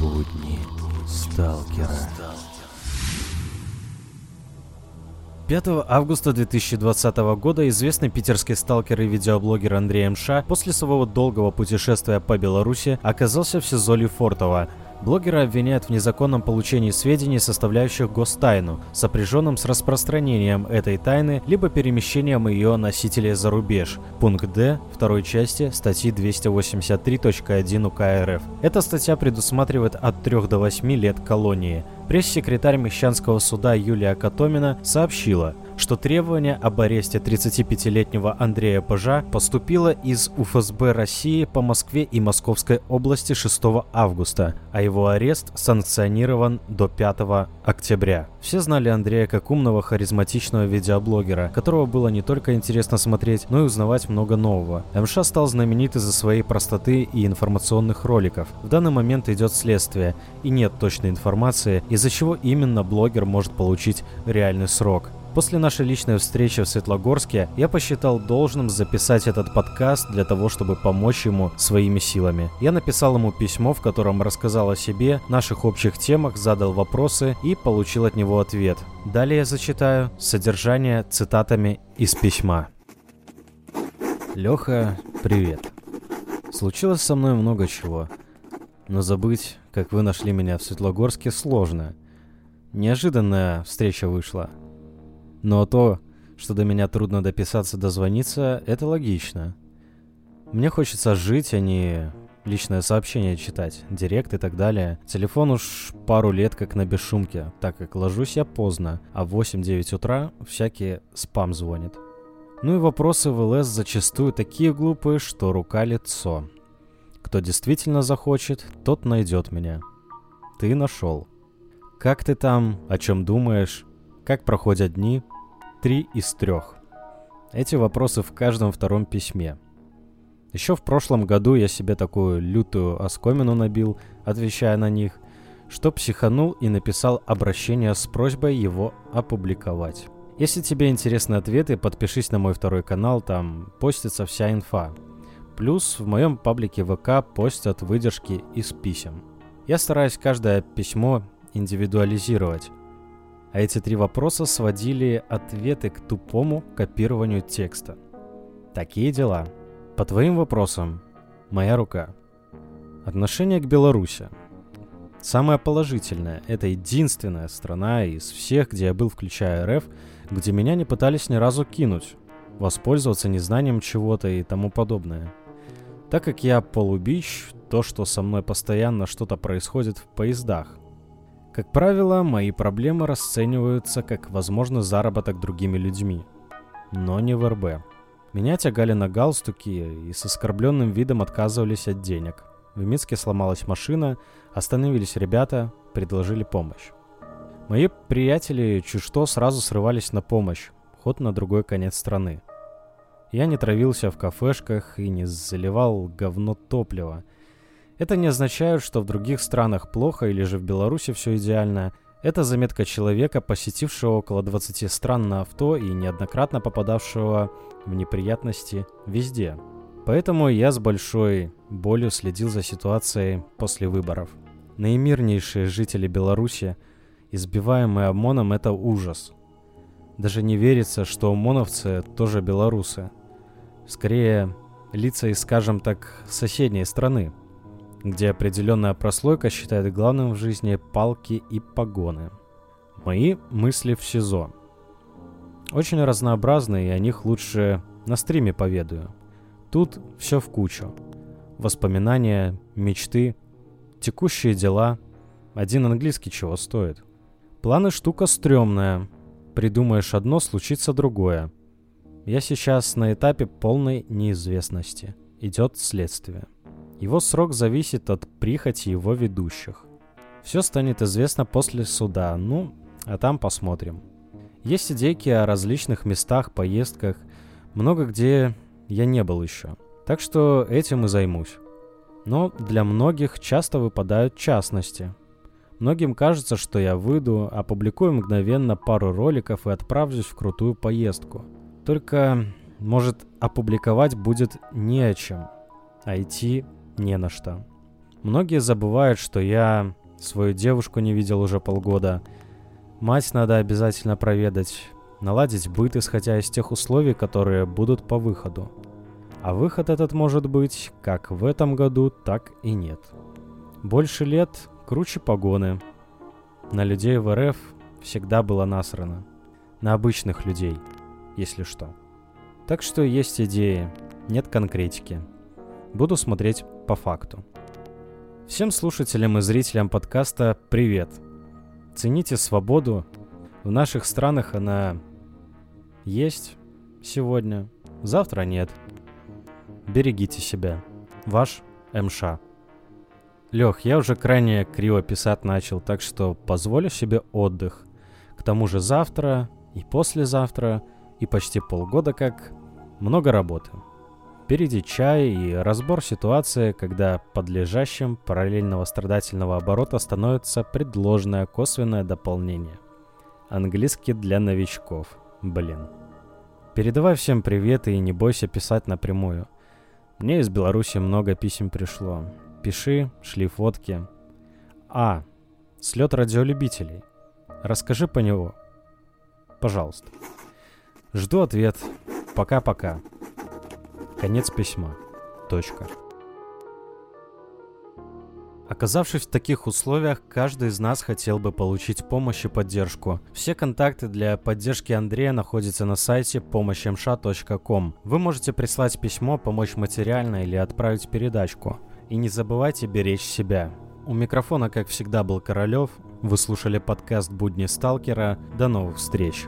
Будни сталкера. 5 августа 2020 года известный питерский сталкер и видеоблогер Андрей МШ после своего долгого путешествия по Беларуси оказался в СИЗО Лефортово. Блогера обвиняют в незаконном получении сведений, составляющих гостайну, сопряженным с распространением этой тайны, либо перемещением ее носителей за рубеж. Пункт Д второй части статьи 283.1 УК РФ. Эта статья предусматривает от 3 до 8 лет колонии. Пресс-секретарь Мещанского суда Юлия Котомина сообщила, что требование об аресте 35-летнего Андрея Пажа поступило из УФСБ России по Москве и Московской области 6 августа, а его арест санкционирован до 5 октября. Все знали Андрея как умного, харизматичного видеоблогера, которого было не только интересно смотреть, но и узнавать много нового. МШ стал знаменит из-за своей простоты и информационных роликов. В данный момент идет следствие, и нет точной информации, из-за чего именно блогер может получить реальный срок. После нашей личной встречи в Светлогорске я посчитал должным записать этот подкаст для того, чтобы помочь ему своими силами. Я написал ему письмо, в котором рассказал о себе, наших общих темах, задал вопросы и получил от него ответ. Далее я зачитаю содержание цитатами из письма. Леха, привет. Случилось со мной много чего, но забыть, как вы нашли меня в Светлогорске, сложно. Неожиданная встреча вышла – но то, что до меня трудно дописаться, дозвониться, это логично. Мне хочется жить, а не личное сообщение читать, директ и так далее. Телефон уж пару лет как на бесшумке, так как ложусь я поздно, а в 8-9 утра всякие спам звонит. Ну и вопросы в ЛС зачастую такие глупые, что рука-лицо. Кто действительно захочет, тот найдет меня. Ты нашел. Как ты там? О чем думаешь? Как проходят дни? Три из трех. Эти вопросы в каждом втором письме. Еще в прошлом году я себе такую лютую оскомину набил, отвечая на них, что психанул и написал обращение с просьбой его опубликовать. Если тебе интересны ответы, подпишись на мой второй канал, там постится вся инфа. Плюс в моем паблике ВК постят выдержки из писем. Я стараюсь каждое письмо индивидуализировать, а эти три вопроса сводили ответы к тупому копированию текста. Такие дела. По твоим вопросам, моя рука. Отношение к Беларуси. Самое положительное – это единственная страна из всех, где я был, включая РФ, где меня не пытались ни разу кинуть, воспользоваться незнанием чего-то и тому подобное. Так как я полубич, то, что со мной постоянно что-то происходит в поездах, как правило, мои проблемы расцениваются как возможный заработок другими людьми, но не в РБ. Меня тягали на галстуки и с оскорбленным видом отказывались от денег. В Минске сломалась машина, остановились ребята, предложили помощь. Мои приятели чуть что сразу срывались на помощь, ход на другой конец страны. Я не травился в кафешках и не заливал говно топлива – это не означает, что в других странах плохо или же в Беларуси все идеально. Это заметка человека, посетившего около 20 стран на авто и неоднократно попадавшего в неприятности везде. Поэтому я с большой болью следил за ситуацией после выборов. Наимирнейшие жители Беларуси, избиваемые ОМОНом, это ужас. Даже не верится, что ОМОНовцы тоже белорусы. Скорее, лица из, скажем так, соседней страны – где определенная прослойка считает главным в жизни палки и погоны. Мои мысли в СИЗО. Очень разнообразные, и о них лучше на стриме поведаю. Тут все в кучу. Воспоминания, мечты, текущие дела. Один английский чего стоит. Планы штука стрёмная. Придумаешь одно, случится другое. Я сейчас на этапе полной неизвестности. Идет следствие. Его срок зависит от прихоти его ведущих. Все станет известно после суда, ну, а там посмотрим. Есть идейки о различных местах, поездках, много где я не был еще. Так что этим и займусь. Но для многих часто выпадают частности. Многим кажется, что я выйду, опубликую мгновенно пару роликов и отправлюсь в крутую поездку. Только, может, опубликовать будет не о чем, а идти не на что. Многие забывают, что я свою девушку не видел уже полгода. Мать надо обязательно проведать, наладить быт, исходя из тех условий, которые будут по выходу. А выход этот может быть как в этом году, так и нет. Больше лет, круче погоны. На людей в РФ всегда было насрано. На обычных людей, если что. Так что есть идеи, нет конкретики. Буду смотреть по факту. Всем слушателям и зрителям подкаста привет. Цените свободу. В наших странах она есть сегодня, завтра нет. Берегите себя. Ваш МШ. Лех, я уже крайне криво писать начал, так что позволю себе отдых. К тому же завтра и послезавтра и почти полгода как много работы. Впереди чай и разбор ситуации, когда подлежащим параллельного страдательного оборота становится предложенное косвенное дополнение. Английский для новичков. Блин. Передавай всем привет и не бойся писать напрямую. Мне из Беларуси много писем пришло. Пиши, шли фотки. А. Слет радиолюбителей. Расскажи по него. Пожалуйста. Жду ответ. Пока-пока. Конец письма. Точка. Оказавшись в таких условиях, каждый из нас хотел бы получить помощь и поддержку. Все контакты для поддержки Андрея находятся на сайте помощьмша.ком. Вы можете прислать письмо, помочь материально или отправить передачку. И не забывайте беречь себя. У микрофона, как всегда, был Королев. Вы слушали подкаст «Будни сталкера». До новых встреч!